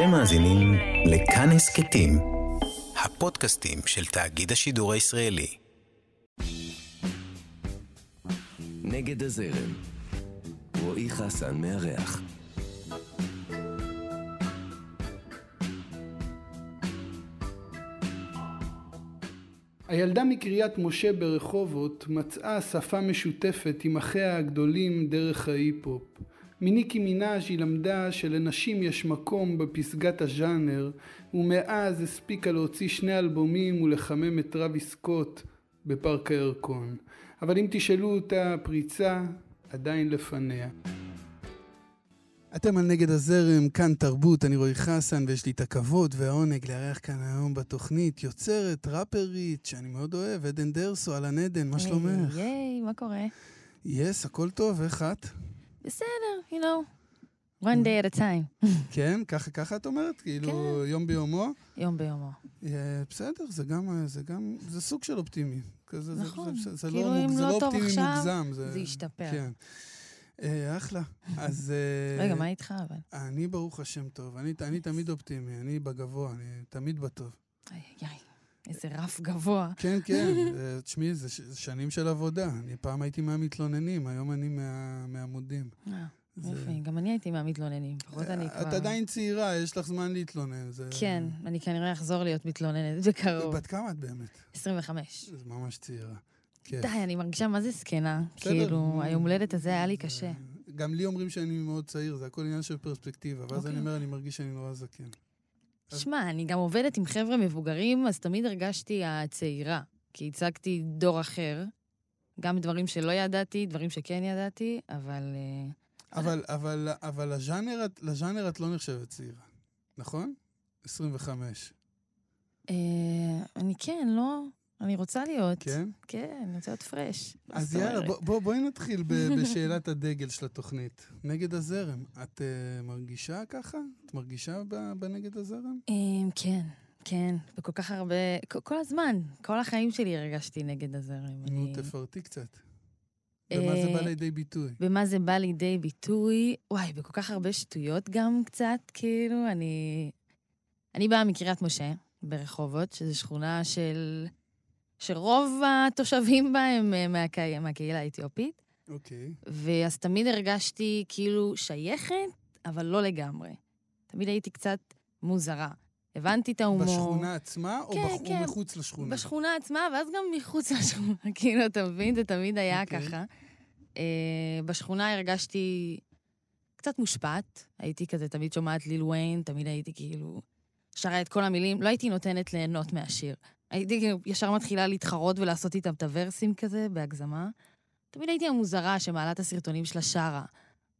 אתם מאזינים לכאן הסכתים, הפודקאסטים של תאגיד השידור הישראלי. נגד הזרם. רועי חסן מארח. הילדה מקריית משה ברחובות מצאה שפה משותפת עם אחיה הגדולים דרך ההיפ-הופ. מניקי מנאז' היא למדה שלנשים יש מקום בפסגת הז'אנר, ומאז הספיקה להוציא שני אלבומים ולחמם את רבי סקוט בפארק הירקון. אבל אם תשאלו אותה, הפריצה עדיין לפניה. אתם על נגד הזרם, כאן תרבות, אני רועי חסן, ויש לי את הכבוד והעונג לארח כאן היום בתוכנית יוצרת, ראפרית, שאני מאוד אוהב, עדן דרסו, אהלן עדן, מה שלומך? ייי, מה קורה? יס, הכל טוב, איך את? בסדר, you know, one day at a time. כן, ככה, ככה את אומרת? כאילו, יום ביומו? יום ביומו. אה, בסדר, זה גם, זה גם, זה סוג של אופטימי. כזה, זה- נכון. זה, זה, זה כאילו, לא, אם זה לא לא טוב אופטימי עכשיו, מוגזם. זה ישתפר. כן. אה, אחלה. אז... אה, רגע, מה איתך אבל? אני ברוך השם טוב. אני, אני תמיד אופטימי, אני בגבוה, אני תמיד בטוב. איי, איי, איזה רף גבוה. כן, כן. תשמעי, זה שנים של עבודה. אני פעם הייתי מהמתלוננים, היום אני מה, מהעמודים. אה, זה- יופי, גם אני הייתי מהמתלוננים, לפחות אני כבר... את עדיין צעירה, יש לך זמן להתלונן. זה... כן, אני כנראה אחזור להיות מתלוננת בקרוב. בת כמה את באמת? 25. זה ממש צעירה. כן. די, אני מרגישה מה זה זקנה. כאילו, היום הולדת הזה היה לי קשה. גם לי אומרים שאני מאוד צעיר, זה הכל עניין של פרספקטיבה. ואז אוקיי. אני אומר, אני מרגיש שאני נורא זקן. שמע, אני גם עובדת עם חבר'ה מבוגרים, אז תמיד הרגשתי הצעירה. כי הצגתי דור אחר. גם דברים שלא ידעתי, דברים שכן ידעתי, אבל... אה, אבל, אבל, אבל לז'אנר, לז'אנר את לא נחשבת צעירה, נכון? 25, אה, אני כן, לא? אני רוצה להיות. כן? כן, אני רוצה להיות פרש. אז יאללה? בוא, בוא, בואי נתחיל בשאלת הדגל של התוכנית. נגד הזרם. את uh, מרגישה ככה? את מרגישה בנגד הזרם? אמ, כן, כן, וכל כך הרבה... כל- כל הזמן, כל החיים שלי הרגשתי נגד הזרם. נו, אני- תפרטי קצת. במה זה אה, בא לידי ביטוי? במה זה בא לידי ביטוי? וואי, בכל כך הרבה שטויות גם קצת, כאילו, אני... אני באה מקריית משה, ברחובות, שזו שכונה של... שרוב התושבים בה הם אה, מהקה... מהקהילה האתיופית, אוקיי. ואז תמיד הרגשתי כאילו שייכת, אבל לא לגמרי. תמיד הייתי קצת מוזרה. הבנתי את ההומור. בשכונה עצמה או כן, בח- או כן. מחוץ לשכונה? בשכונה עצמה, ואז גם מחוץ לשכונה, כאילו, אתה מבין? זה תמיד היה אוקיי. ככה. אה, בשכונה הרגשתי קצת מושפעת. הייתי כזה, תמיד שומעת ליל ויין, תמיד הייתי כאילו... שרה את כל המילים, לא הייתי נותנת ליהנות מהשיר. הייתי כאילו ישר מתחילה להתחרות ולעשות איתם את הוורסים כזה, בהגזמה. תמיד הייתי המוזרה שמעלה את הסרטונים שלה שרה.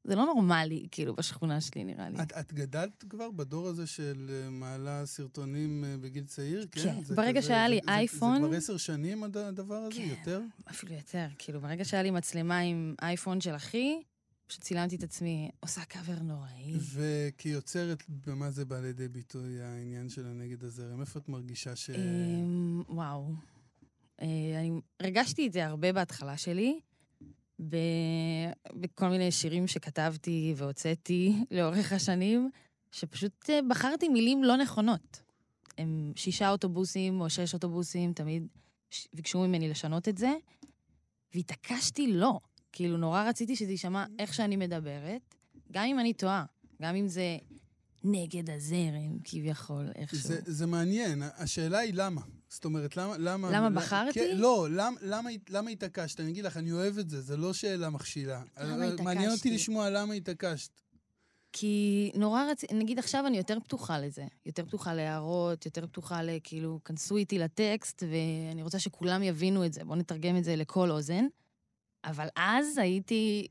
זה לא נורמלי, כאילו, בשכונה שלי, נראה לי. את, את גדלת כבר בדור הזה של אה, מעלה סרטונים אה, בגיל צעיר? כן. כן, זה ברגע כזה- שהיה לי זה- זה- אייפון- זה כבר עשר שנים הד- הדבר הזה? כן. יותר? אפילו יותר, כאילו, ברגע שהיה לי מצלמה עם אייפון של אחי, פשוט צילמתי את עצמי, עושה קאבר נוראי. וכיוצרת, במה זה בא לידי ביטוי העניין של הנגד הזרם? איפה את מרגישה ש... אמ, וואו. אה, אני הרגשתי את זה הרבה בהתחלה שלי, ב... בכל מיני שירים שכתבתי והוצאתי לאורך השנים, שפשוט אה, בחרתי מילים לא נכונות. הם שישה אוטובוסים או שש אוטובוסים, תמיד ביקשו ממני לשנות את זה, והתעקשתי לא. כאילו, נורא רציתי שזה יישמע איך שאני מדברת, גם אם אני טועה, גם אם זה נגד הזרם, כביכול, איכשהו. זה, זה מעניין, השאלה היא למה. זאת אומרת, למה... למה, למה בחרתי? כן, לא, למ, למה, למה התעקשת? אני אגיד לך, אני אוהב את זה, זה לא שאלה מכשילה. למה אבל מעניין אותי התעקשתי? לשמוע למה התעקשת. כי נורא רציתי, נגיד עכשיו אני יותר פתוחה לזה. יותר פתוחה להערות, יותר פתוחה לכאילו, כנסו איתי לטקסט, ואני רוצה שכולם יבינו את זה. בואו נתרגם את זה לכל אוזן. אבל אז הייתי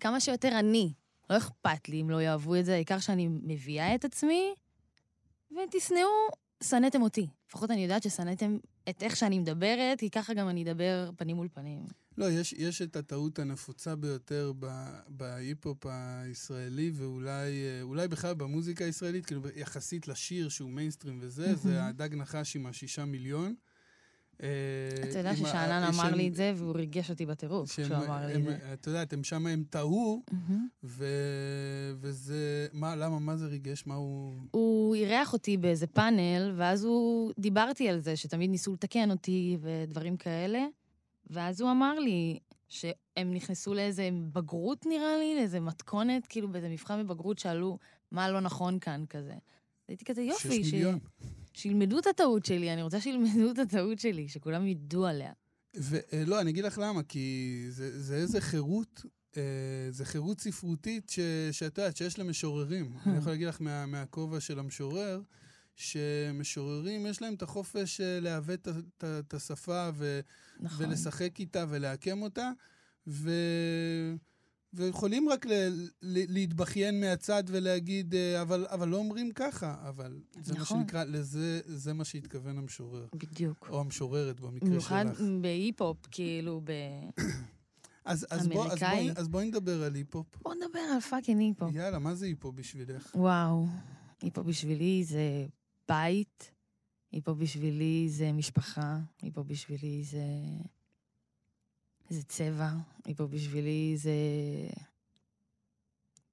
כמה שיותר אני. לא אכפת לי אם לא יאהבו את זה, העיקר שאני מביאה את עצמי, ותשנאו, שנאתם אותי. לפחות אני יודעת ששנאתם את איך שאני מדברת, כי ככה גם אני אדבר פנים מול פנים. לא, יש, יש את הטעות הנפוצה ביותר בהיפ-הופ הישראלי, ואולי אה, בכלל במוזיקה הישראלית, כאילו יחסית לשיר שהוא מיינסטרים וזה, זה הדג נחש עם השישה מיליון. אה, אתה יודע ששאנן אמר לי את זה, והוא ריגש אותי בטירוף כשהוא אמר לי את זה. את יודעת, הם שם הם טעו, וזה... מה, למה, מה זה ריגש? מה הוא... הוא אירח אותי באיזה פאנל, ואז הוא... דיברתי על זה, שתמיד ניסו לתקן אותי ודברים כאלה, ואז הוא אמר לי שהם נכנסו לאיזה בגרות, נראה לי, לאיזה מתכונת, כאילו באיזה מבחן בבגרות, שאלו מה לא נכון כאן כזה. הייתי כזה יופי, שש ש... שילמדו את הטעות שלי, אני רוצה שילמדו את הטעות שלי, שכולם ידעו עליה. ולא, אני אגיד לך למה, כי זה, זה איזה חירות, אה, זה חירות ספרותית ש, שאת יודעת, שיש למשוררים. אני יכול להגיד לך מה, מהכובע של המשורר, שמשוררים, יש להם את החופש אה, לעוות את השפה ו, נכון. ולשחק איתה ולעקם אותה, ו... ויכולים רק ל... ל... להתבכיין מהצד ולהגיד, אה, אבל, אבל לא אומרים ככה, אבל זה נכון. מה שנקרא, לזה, זה מה שהתכוון המשורר, בדיוק. או המשוררת במקרה במיוחד שלך. בהיפ-הופ, כאילו, ב... אז, אז, בוא, אז, אמריקאי. בואי, אז בואי נדבר על היפ-הופ. בוא נדבר על fucking היפ-הופ. יאללה, מה זה היפ-הופ בשבילך? וואו, היפ-הופ בשבילי זה בית, היפ-הופ בשבילי זה משפחה, היפ-הופ בשבילי זה... זה צבע, היפ-הופ בשבילי זה...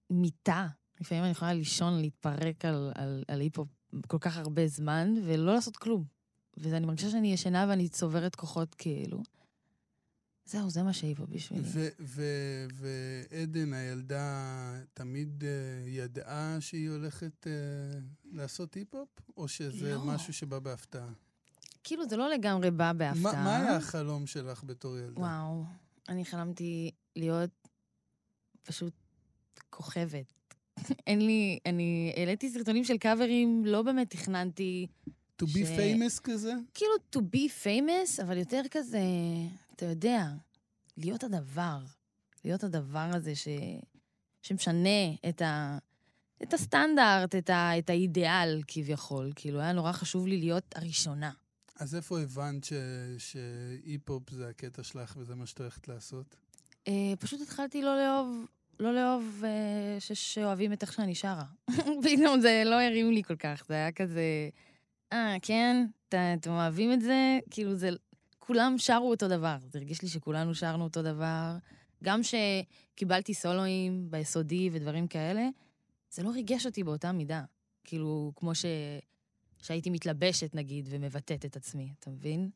מיטה. לפעמים אני יכולה לישון, להתפרק על, על, על היפ-הופ כל כך הרבה זמן, ולא לעשות כלום. ואני מרגישה שאני ישנה ואני צוברת כוחות כאילו. זהו, זה מה שהיפו בשבילי. ועדן, הילדה, תמיד uh, ידעה שהיא הולכת uh, לעשות היפ-הופ? או שזה לא. משהו שבא בהפתעה? כאילו, זה לא לגמרי בא בהפתעה. מה, מה היה החלום שלך בתור ילדה? וואו, אני חלמתי להיות פשוט כוכבת. אין לי, אני העליתי סרטונים של קאברים, לא באמת תכננתי, To be ש- famous כזה? כאילו to be famous, אבל יותר כזה, אתה יודע, להיות הדבר. להיות הדבר הזה ש... שמשנה את, ה... את הסטנדרט, את, ה... את האידיאל כביכול. כאילו, היה נורא חשוב לי להיות הראשונה. אז איפה הבנת שהיפ-הופ זה הקטע שלך וזה מה שאת הולכת לעשות? אה, פשוט התחלתי לא לאהוב, לא לאהוב אה, שאוהבים את איך שאני שרה. פתאום זה לא הרים לי כל כך, זה היה כזה, אה, כן, אתם אוהבים את זה? כאילו זה, כולם שרו אותו דבר. זה הרגיש לי שכולנו שרנו אותו דבר. גם שקיבלתי סולואים ביסודי ודברים כאלה, זה לא ריגש אותי באותה מידה. כאילו, כמו ש... שהייתי מתלבשת, נגיד, ומבטאת את עצמי, אתה מבין?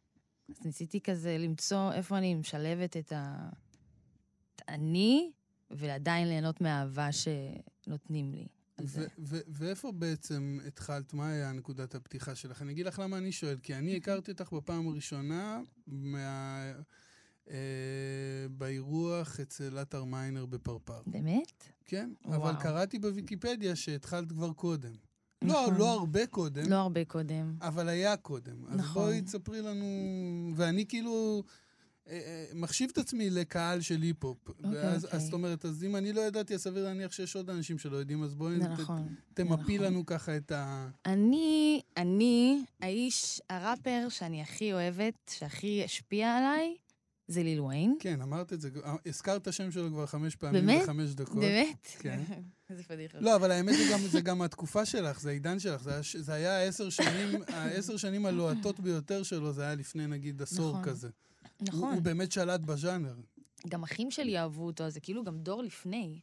אז ניסיתי כזה למצוא איפה אני משלבת את ה... את אני, ועדיין ליהנות מהאהבה שנותנים לי. אז ו- ו- ואיפה בעצם התחלת, מה היה נקודת הפתיחה שלך? אני אגיד לך למה אני שואל, כי אני הכרתי אותך בפעם הראשונה מה... אה, באירוח אצל עטר מיינר בפרפר. באמת? כן, וואו. אבל קראתי בוויקיפדיה שהתחלת כבר קודם. לא, נכון. לא הרבה קודם, לא הרבה קודם. אבל היה קודם. אז נכון. בואי תספרי לנו... ואני כאילו אה, אה, מחשיב את עצמי לקהל של היפ-הופ. ואז, אוקיי. אז זאת אומרת, אז אם אני לא ידעתי, אז סביר להניח שיש עוד אנשים שלא יודעים, אז בואי ת- נכון. תמפי נכון. לנו ככה את ה... אני, אני, האיש, הראפר שאני הכי אוהבת, שהכי השפיע עליי, זה ליל וויין. כן, אמרת את זה, הזכרת את השם שלו כבר חמש פעמים באמת? בחמש דקות. באמת? כן. איזה פדיחה. לא, אבל האמת זה גם, זה גם התקופה שלך, זה העידן שלך. זה זה היה העשר שנים, העשר שנים הלוהטות ביותר שלו, זה היה לפני נגיד עשור נכון. כזה. הוא, נכון. הוא באמת שלט בז'אנר. גם אחים שלי אהבו אותו, אז זה כאילו גם דור לפני.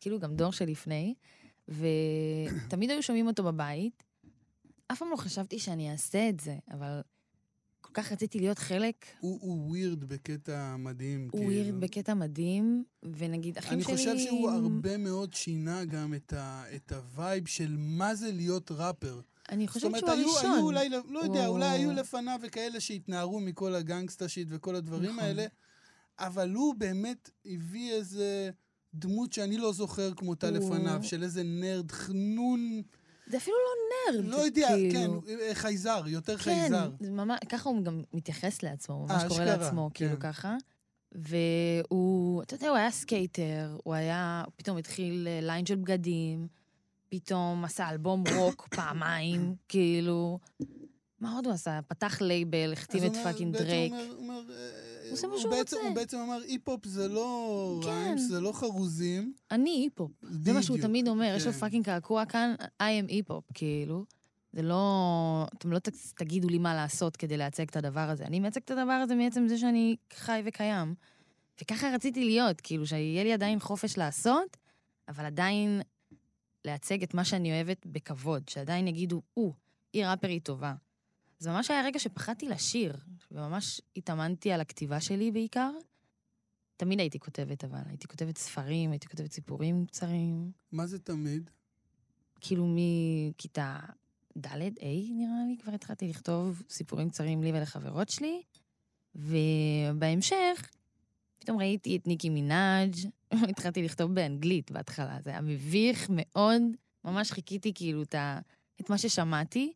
כאילו גם דור שלפני. ותמיד היו שומעים אותו בבית. אף פעם לא חשבתי שאני אעשה את זה, אבל כל כך רציתי להיות חלק. הוא, weird בקטע מדהים. הוא כאילו. ווירד בקטע מדהים, ונגיד אחים אני שלי... חושב שהוא הרבה מאוד שינה גם את, ה, את ה vibe של מה זה להיות ראפר. אני זאת חושבת אומרת, שהוא הראשון. היו אולי, לא יודע, הוא- אולי היו לפניו וכאלה שהתנערו מכל ה gangsta shit וכל הדברים נכון. האלה, אבל הוא באמת הביא איזה דמות שאני לא זוכר כמותה הוא- לפניו, של איזה nerd, חנון, זה אפילו לא nerd. לא יודע, כאילו. כן, אה, חייזר, יותר כן, חייזר. זה ממש, ככה הוא גם מתייחס לעצמו, הוא אה, ממש קורא אשכרה, לעצמו, כן. כאילו ככה. והוא, אתה יודע, הוא היה סקייטר, הוא היה, פתאום התחיל אה, line של בגדים, פתאום עשה אלבום רוק פעמיים, כאילו. מה עוד הוא עשה? פתח לייבל, החתים את fucking דרייק. הוא אומר- הוא אומר, אה, הוא עושה מה הוא שהוא רוצה. הוא בעצם אמר, היפ-הופ זה לא כן. rhymes, זה לא חרוזים. אני היפ-הופ. זה מה שהוא תמיד אומר, יש לו כן. fucking קעקוע כאן, I am hip-hop, כאילו. זה לא... אתם לא תגידו לי מה לעשות כדי לייצג את הדבר הזה. אני מייצג את הדבר הזה מעצם זה שאני חי וקיים. וככה רציתי להיות, כאילו, שיהיה לי עדיין חופש לעשות, אבל עדיין לייצג את מה שאני אוהבת בכבוד, שעדיין יגידו, או, היא ראפרית טובה. זה ממש היה רגע שפחדתי לשיר, וממש התאמנתי על הכתיבה שלי בעיקר. תמיד הייתי כותבת, אבל הייתי כותבת ספרים, הייתי כותבת סיפורים קצרים. מה זה תמיד? כאילו מכיתה ד', ה' נראה לי, כבר התחלתי לכתוב סיפורים קצרים לי ולחברות שלי, ובהמשך, פתאום ראיתי את ניקי מנאג', התחלתי לכתוב באנגלית בהתחלה, זה היה מביך מאוד, ממש חיכיתי כאילו את, ה... את מה ששמעתי.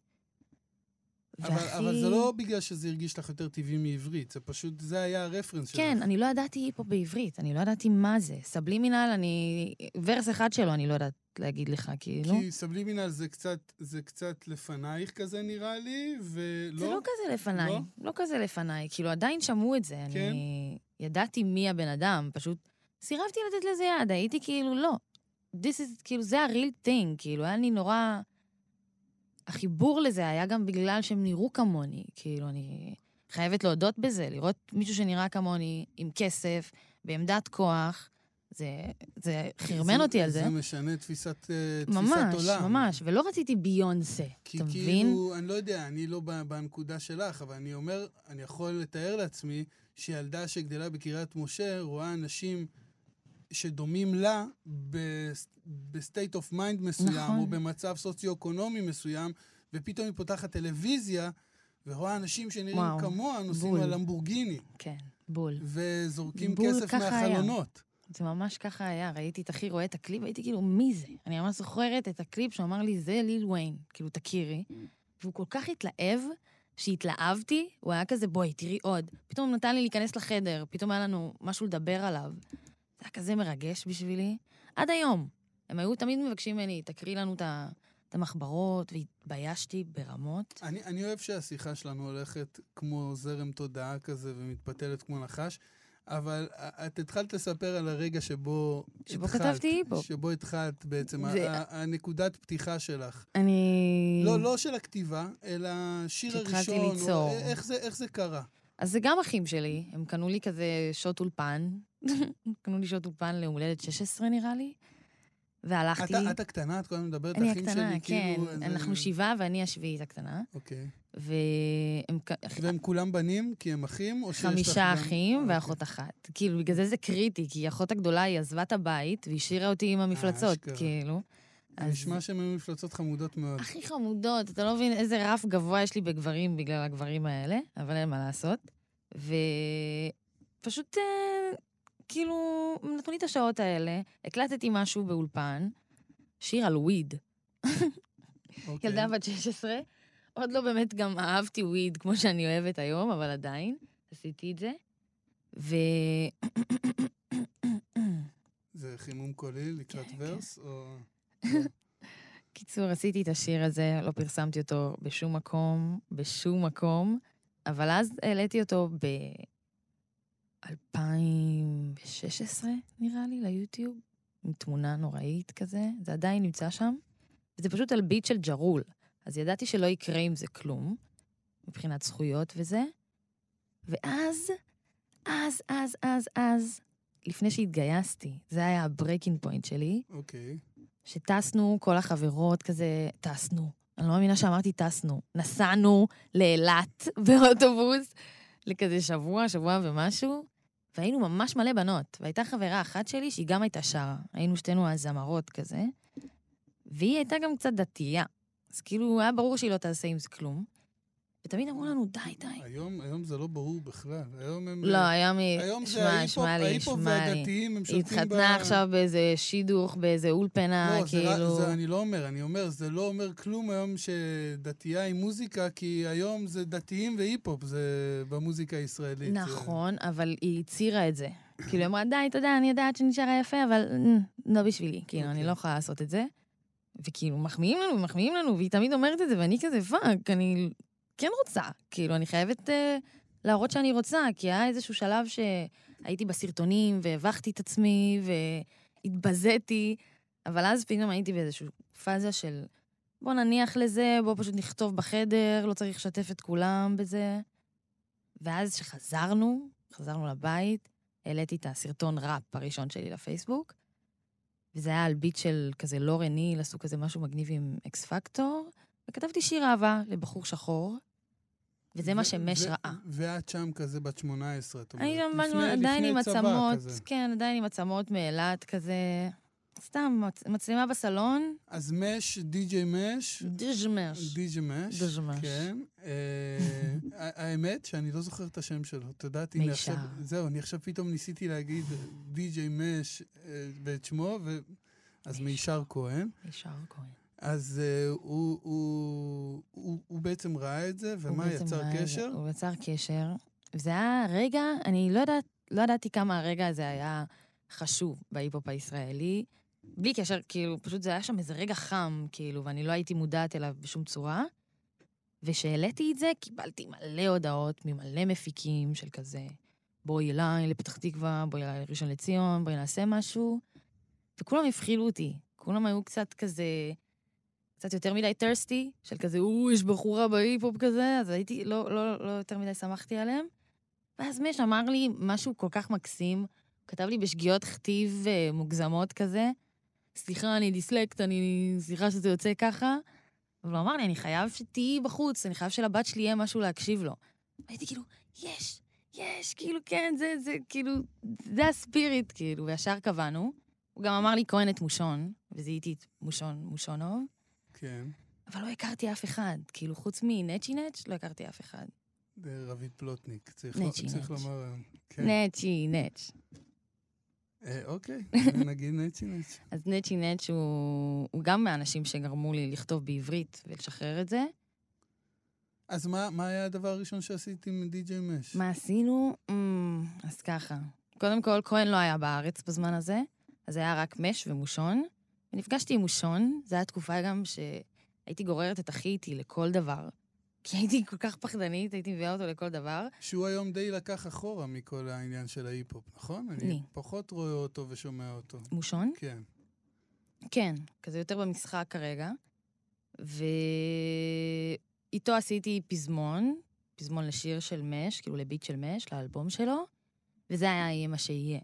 אבל, אבל זה לא בגלל שזה הרגיש לך יותר טבעי מעברית, זה פשוט, זה היה הרפרנס שלך. כן, אני לא ידעתי היפ-הופ בעברית, אני לא ידעתי מה זה. סבלימינל, אני... ורס אחד שלו אני לא יודעת להגיד לך, כאילו. כי סבלימינל זה קצת, זה קצת לפנייך כזה נראה לי, ולא... זה לא כזה לפניי, לא? לא, לא כזה לפניי. כאילו, עדיין שמעו את זה. כן? אני ידעתי מי הבן אדם, פשוט סירבתי לתת לזה יד, הייתי כאילו, לא. This is, כאילו, זה ה-real thing, כאילו, היה לי נורא... החיבור לזה היה גם בגלל שהם נראו כמוני, כאילו, אני חייבת להודות בזה, לראות מישהו שנראה כמוני, עם כסף, בעמדת כוח, זה, זה חרמן אותי על זה. זה משנה תפיסת, אה, תפיסת ממש, עולם. ממש, ולא רציתי ביונסה, כי אתה כאילו, מבין? אני לא יודע, אני לא בנקודה שלך, אבל אני אומר, אני יכול לתאר לעצמי שילדה שגדלה בקריית משה רואה אנשים שדומים לה ב state of mind מסוים, נכון. או במצב סוציו-אקונומי מסוים, ופתאום היא פותחת טלוויזיה, ורואה אנשים שנראים וואו, כמוה, נוסעים בול. על למבורגיני, כן, בול. וזורקים בול כסף ככה היה. מהחלונות. זה ממש ככה היה, ראיתי את אחי רואה את הקליפ, הייתי כאילו, מי זה? אני ממש זוכרת את הקליפ שהוא אמר לי, זה ליל ויין, כאילו, תכירי. והוא כל כך התלהב, שהתלהבתי, הוא היה כזה, בואי, תראי עוד. פתאום הוא נתן לי להיכנס לחדר, פתאום היה לנו משהו לדבר עליו. זה היה כזה מרגש בשבילי. עד היום. הם היו תמיד מבקשים ממני, תקריא לנו את ה- את המחברות, והתביישתי ברמות. אני, אני אוהב שהשיחה שלנו הולכת כמו זרם תודעה כזה ומתפתלת כמו נחש, אבל את התחלת לספר על הרגע שבו שבו התחלת, כתבתי היפ-הופ. שבו התחלת בעצם, זה- ה- ה- הנקודת פתיחה שלך. אני... לא, לא של הכתיבה, אלא שהתחלתי הראשון. או- ליצור. איך זה, איך זה קרה? אז זה גם אחים שלי, הם קנו לי כזה שעות אולפן. קנו לי שעות אולפן ליום הולדת 16 נראה לי, והלכתי. את הקטנה, את כל הזמן מדברת, אני אחים הקטנה, שלי, כן. כאילו... איזה- אנחנו שבעה ואני השביעית הקטנה. אוקיי. והם והם כולם בנים, כי הם אחים, או שיש לך חמישה גם- אחים אוקיי. ואחות אחת. כאילו, בגלל זה זה קריטי, כי האחות הגדולה, היא עזבה את הבית והשאירה אותי עם המפלצות, אשכרה. כאילו. זה נשמע שהם היו מפלצות חמודות מאוד. הכי חמודות, אתה לא מבין איזה רף גבוה יש לי בגברים בגלל הגברים האלה, אבל אין מה לעשות. ופשוט, אה, כאילו, נתנו לי את השעות האלה, הקלטתי משהו באולפן, שיר על וויד. אוקיי. ילדה בת 16, עוד לא באמת גם אהבתי וויד כמו שאני אוהבת היום, אבל עדיין, עשיתי את זה. ו... זה חימום קולי לקראת כן, ורס, או... קיצור, עשיתי את השיר הזה, לא פרסמתי אותו בשום מקום, בשום מקום, אבל אז העליתי אותו ב-2016, נראה לי, ליוטיוב, עם תמונה נוראית כזה, זה עדיין נמצא שם, וזה פשוט על ביט של ג'רול, אז ידעתי שלא יקרה עם זה כלום, מבחינת זכויות וזה, ואז, אז, אז, אז, אז, לפני שהתגייסתי, זה היה ה breaking point שלי, אוקיי. שטסנו, כל החברות כזה, טסנו. אני לא מאמינה שאמרתי טסנו. נסענו לאילת באוטובוס לכזה שבוע, שבוע ומשהו, והיינו ממש מלא בנות. והייתה חברה אחת שלי שהיא גם הייתה שרה. היינו שתינו הזמרות כזה, והיא הייתה גם קצת דתייה. אז כאילו, היה ברור שהיא לא תעשה עם זה כלום. ותמיד אמרו לנו, די, די. היום, היום זה לא ברור בכלל. היום הם... לא, היום היא... היום זה שמע, ההיפ-הופ, לי. והדתיים, הם היא שולטים ב... התחתנה עכשיו באיזה שידוך, באיזה אולפנה, לא, זה, כאילו... זה אני לא אומר, אני אומר, זה לא אומר כלום היום שדתייה היא מוזיקה, כי היום זה דתיים והיפ-הופ, זה במוזיקה הישראלית. זה- נכון, אבל היא הצהירה את זה. כאילו, היא אמרה, די, יודע, אני יודעת שנשארה יפה, אבל אה, לא בשבילי. כאילו, אני אוקיי. לא יכולה לעשות את זה. וכאילו, מחמיאים לנו, מחמיאים לנו, והיא תמיד אומרת את זה, ואני כזה, fuck, אני כן רוצה. כאילו, אני חייבת אה, להראות שאני רוצה, כי היה איזשהו שלב שהייתי בסרטונים, והבכתי את עצמי, והתבזיתי, אבל אז פתאום הייתי באיזושהי פאזה של, בוא נניח לזה, בוא פשוט נכתוב בחדר, לא צריך לשתף את כולם בזה. ואז כשחזרנו, חזרנו לבית, העליתי את הסרטון ראפ הראשון שלי לפייסבוק, וזה היה על ביט של כזה לורן ניל, עשו כזה משהו מגניב עם אקס פקטור, וכתבתי שיר אהבה לבחור שחור, וזה מה שמש ראה. ואת שם כזה בת 18, את אומרת. אני גם לפני- עדיין עם עצמות. כן, עדיין עם עצמות מאילת כזה, סתם, מצ- מצלמה בסלון, אז מש, די.ג'יי מש, דז'מש. די.ג'יי מש, דז'מש. כן. אה, האמת שאני לא זוכר את השם שלו. את יודעת, הנה מישר. עכשיו, זהו, אני עכשיו פתאום ניסיתי להגיד די.ג'יי מש אה, ואת שמו, אז מישר כהן. ישר כהן. אז אה, הוא- הוא הוא- הוא בעצם ראה את זה, ומה, יצר זה, קשר? הוא יצר קשר, וזה היה רגע, אני לא יודעת, לא ידעתי כמה הרגע הזה היה חשוב בהיפ-הופ הישראלי. בלי קשר, כאילו, פשוט זה היה שם איזה רגע חם, כאילו, ואני לא הייתי מודעת אליו בשום צורה. וכשהעליתי את זה, קיבלתי מלא הודעות ממלא מפיקים של כזה, בואי אליי לפתח תקווה, בואי אליי לראשון לציון, בואי נעשה משהו. וכולם הפחילו אותי. כולם היו קצת כזה, קצת יותר מדי טרסטי, של כזה, או, יש בחורה בהיפ-הופ כזה, אז הייתי, לא, לא, לא יותר מדי שמחתי עליהם. ואז מש אמר לי משהו כל כך מקסים, הוא כתב לי בשגיאות כתיב אה, מוגזמות כזה, סליחה, אני דיסלקט, אני... סליחה שזה יוצא ככה. אבל הוא אמר לי, אני חייב שתהיי בחוץ, אני חייב שלבת שלי יהיה משהו להקשיב לו. הייתי כאילו, יש, יש, כאילו, כן, זה, זה, כאילו, זה הספיריט, כאילו, וישר קבענו. הוא גם אמר לי כהן את מושון, וזיהיתי את מושון, מושונוב, כן. אבל לא הכרתי אף אחד. כאילו, חוץ מנצ'י נץ', לא הכרתי אף אחד. רביד פלוטניק, צריך נצ'י, לא- צריך נצ'. לומר היום. כן. נצ'י נץ'. אה, אוקיי, נגיד נצ'י נצ'. אז נצ'י נץ' הוא, הוא גם מהאנשים שגרמו לי לכתוב בעברית ולשחרר את זה. אז מה מה היה הדבר הראשון שעשית עם די.ג'יי מש? מה עשינו? אמ, אז ככה. קודם כל, כהן לא היה בארץ בזמן הזה, אז היה רק מש ומושון. ונפגשתי עם מושון, זו הייתה תקופה גם שהייתי גוררת את אחי איתי לכל דבר. כי הייתי כל כך פחדנית, הייתי מביאה אותו לכל דבר. שהוא היום די לקח אחורה מכל העניין של ההיפ-הופ, נכון? אני מי? פחות רואה אותו ושומע אותו. מושון? כן. כן, כזה יותר במשחק כרגע. ואיתו עשיתי פזמון, פזמון לשיר של מש, כאילו לביט של מש, לאלבום שלו, וזה היה יהיה מה שיהיה.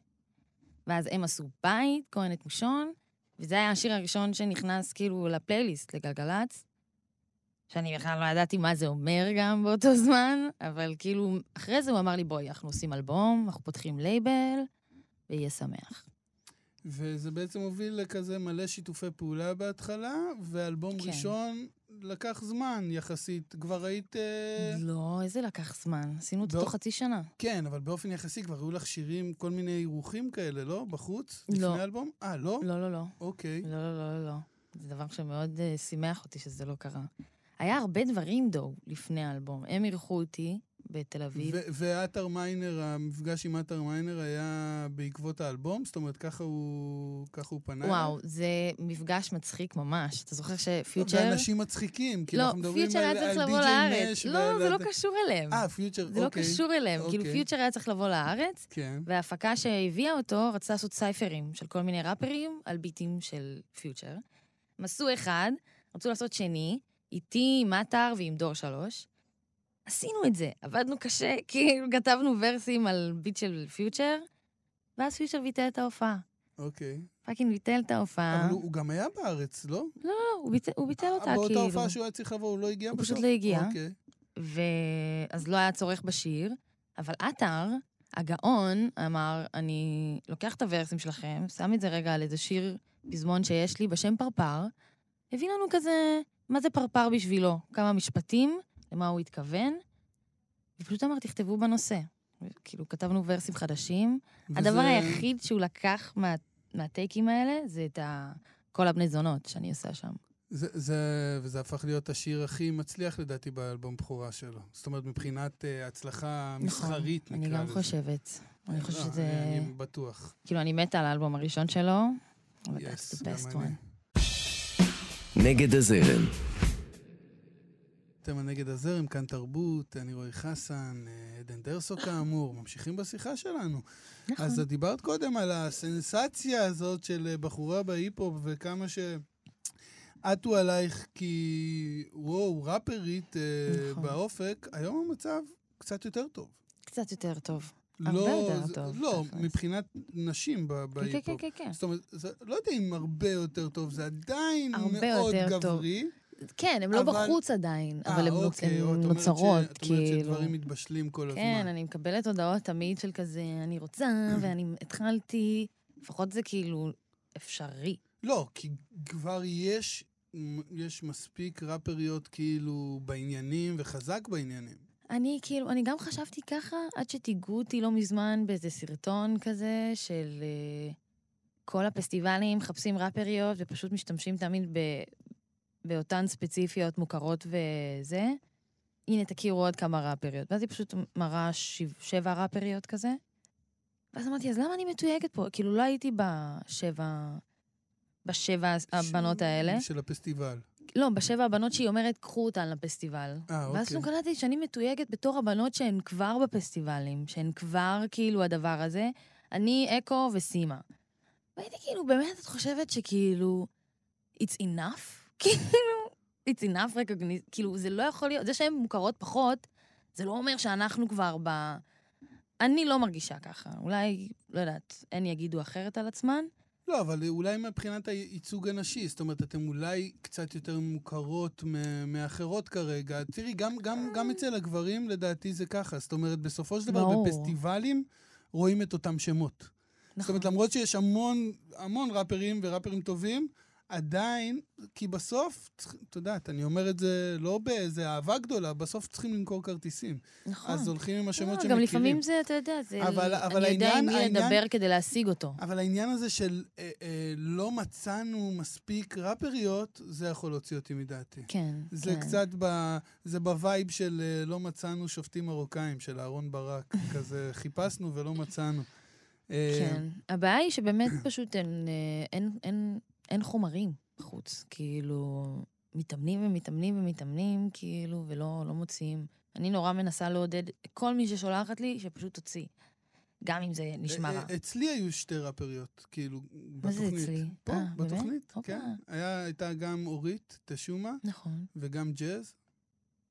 ואז הם עשו בית, כהן את מושון, וזה היה השיר הראשון שנכנס כאילו לפלייליסט, לגלגלצ, שאני בכלל לא ידעתי מה זה אומר גם באותו זמן, אבל כאילו, אחרי זה הוא אמר לי, בואי, אנחנו עושים אלבום, אנחנו פותחים לייבל, ויהיה שמח. וזה בעצם הוביל לכזה מלא שיתופי פעולה בהתחלה, ואלבום כן. ראשון לקח זמן יחסית. כבר היית... אה, לא, איזה לקח זמן. עשינו אותו לא. תוך חצי שנה. כן, אבל באופן יחסי כבר היו לך שירים, כל מיני אירוחים כאלה, לא? בחוץ? לא. לפני האלבום? אה, לא? לא, לא, לא. אוקיי. לא, לא, לא, לא, לא. זה דבר שמאוד uh, שימח אותי שזה לא קרה. היה הרבה דברים, דו, לפני האלבום. הם אירחו אותי בתל אביב. ועטר מיינר, המפגש עם עטר מיינר היה בעקבות האלבום? זאת אומרת, ככה הוא, ככה הוא פנה? וואו, זה מפגש מצחיק ממש. אתה זוכר שפיוט'ר... ואנשים מצחיקים, כי לא, אנחנו מדברים פיוט'ר על היה צריך על לבוא די.ג'יי לארץ. נש לא, ועל זה לא קשור אליהם. אה, פיוט'ר, זה לא אוקיי. קשור אליהם. כאילו, אוקיי. פיוט'ר היה צריך לבוא לארץ, כן. וההפקה שהביאה אותו רצתה לעשות cypherים של כל מיני ראפרים על ביטים של פיוט'ר. הם עשו אחד, רצו לעשות שני, איתי, עם עטר ועם דור שלוש. עשינו את זה, עבדנו קשה, כאילו כתבנו verseים על ביט של פיוט'ר, ואז פיוט'ר ביטל את ההופעה. אוקיי. fucking ביטל את ההופעה. אבל הוא גם היה בארץ, לא? לא, הוא ביטל, הוא ביטל אותה, באותה כאילו. הופעה שהוא היה צריך לבוא, הוא לא הגיע הוא? פשוט לא הגיע. אוקיי. ואז לא היה צורך בשיר, אבל עטר, הגאון, אמר, אני לוקח את ה verseים שלכם, שם את זה רגע על איזה שיר פזמון שיש לי בשם פרפר, הביא לנו כזה, מה זה פרפר בשבילו, כמה משפטים, למה הוא התכוון, ופשוט אמר, תכתבו בנושא. כאילו, כתבנו ורסים חדשים. הדבר וזה- היחיד שהוא לקח מה, מהטייקים האלה, זה את ה... כל הבני זונות שאני עושה שם. זה, זה, וזה הפך להיות השיר הכי מצליח לדעתי באלבום בכורה שלו. זאת אומרת, מבחינת uh, הצלחה מסחרית, נכון, נקרא אני לזה. גם חושבת. אני לא, חושבת שזה... אני בטוח. כאילו, אני מתה על האלבום הראשון שלו, אבל Yes, that's the best אני. one. נגד הזרם, אתם הנגד הזרם, כאן תרבות, אני רועי חסן, אה, עדן דרסו כאמור, ממשיכים בשיחה שלנו. נכון. אז את דיברת קודם על הסנסציה הזאת של אה, בחורה בהיפ-הופ וכמה ש... עטו עלייך כי, וואו, ראפרית אה, נכון. באופק, היום המצב קצת יותר טוב. קצת יותר טוב. לא, יותר זה- טוב, לא, תכלס. מבחינת נשים כן, כן, בהיפ-הופ. כן, כן, כן. זאת אומרת, זה, לא יודע אם הרבה יותר טוב, זה עדיין מאוד יותר טוב. כן, הן לא אבל- בחוץ עדיין, אה, אבל הן אוקיי, ש- נוצרות, את אומרת כאילו. שדברים מתבשלים כל הזמן. כן, אני מקבלת הודעות תמיד של כזה, אני רוצה, ואני התחלתי, לפחות זה כאילו אפשרי. לא, כי כבר יש, יש מספיק ראפריות כאילו בעניינים וחזק בעניינים. אני כאילו, אני גם חשבתי ככה, עד שתיגעו אותי לא מזמן באיזה סרטון כזה של uh, כל הפסטיבלים מחפשים ראפריות ופשוט משתמשים תמיד באותן ספציפיות מוכרות וזה. הנה, תכירו עוד כמה ראפריות. ואז היא פשוט מראה שיב, שבע ראפריות כזה. ואז אמרתי, אז למה אני מתויגת פה? כאילו, לא הייתי בשבע... בשבע הבנות האלה. של הפסטיבל. לא, בשבע הבנות שהיא אומרת, קחו אותן לפסטיבל. אה, ואז אוקיי. פתאום קלטתי שאני מתויגת בתור הבנות שהן כבר בפסטיבלים, שהן כבר כאילו הדבר הזה. אני, אקו וסימה. והייתי כאילו, באמת, את חושבת שכאילו, it's enough? כאילו, it's enough recognition, כאילו, זה לא יכול להיות, זה שהן מוכרות פחות, זה לא אומר שאנחנו כבר ב... אני לא מרגישה ככה. אולי, לא יודעת, הן יגידו אחרת על עצמן. לא, אבל אולי מבחינת הייצוג הנשי, זאת אומרת, אתן אולי קצת יותר מוכרות מאחרות כרגע. תראי, גם, גם, גם אצל הגברים, לדעתי זה ככה. זאת אומרת, בסופו של דבר, ברור. בפסטיבלים רואים את אותם שמות. זאת נכון. אומרת, למרות שיש המון, המון ראפרים וראפרים טובים, עדיין, כי בסוף, את יודעת, אני אומר את זה לא באיזה אהבה גדולה, בסוף צריכים למכור כרטיסים. נכון. אז הולכים עם השמות לא, שמכירים. גם לפעמים זה, אתה יודע, זה... אבל- אבל אני יודע עם העניין- מי העניין- לדבר כדי להשיג אותו. אבל העניין הזה של אה, אה, לא מצאנו מספיק ראפריות, זה יכול להוציא אותי מדעתי. כן, זה כן. קצת ב... זה ב vibe של אה, לא מצאנו שופטים מרוקאים, של אהרון ברק. כזה חיפשנו ולא מצאנו. אה, כן. הבעיה היא שבאמת פשוט אין, אה, אין, אין, אין חומרים בחוץ. כאילו, מתאמנים ומתאמנים ומתאמנים, כאילו, ולא לא מוציאים. אני נורא מנסה לעודד כל מי ששולחת לי, שפשוט תוציא. גם אם זה נשמע אה, רע. אה, אצלי היו שתי ראפריות, כאילו, מה זה בתוכנית. אצלי? פה, אה, באמת? בתוכנית, הופה. כן. היה, הייתה גם אורית תשומה נכון, וגם ג'אז,